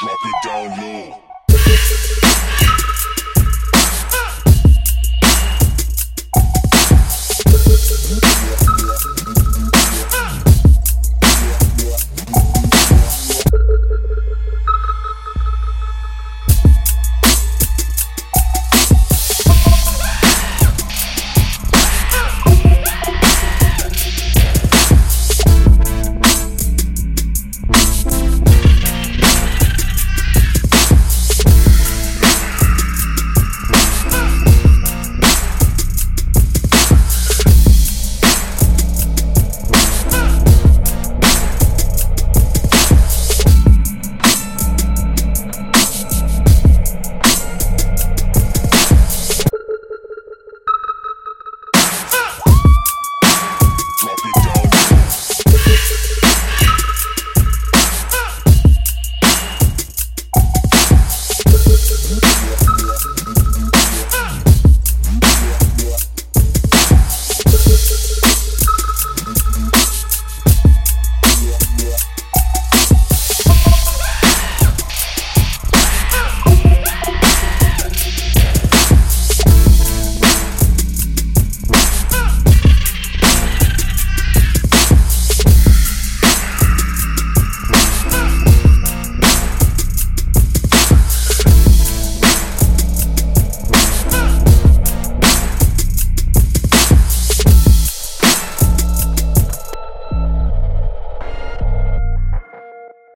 Drop it down low.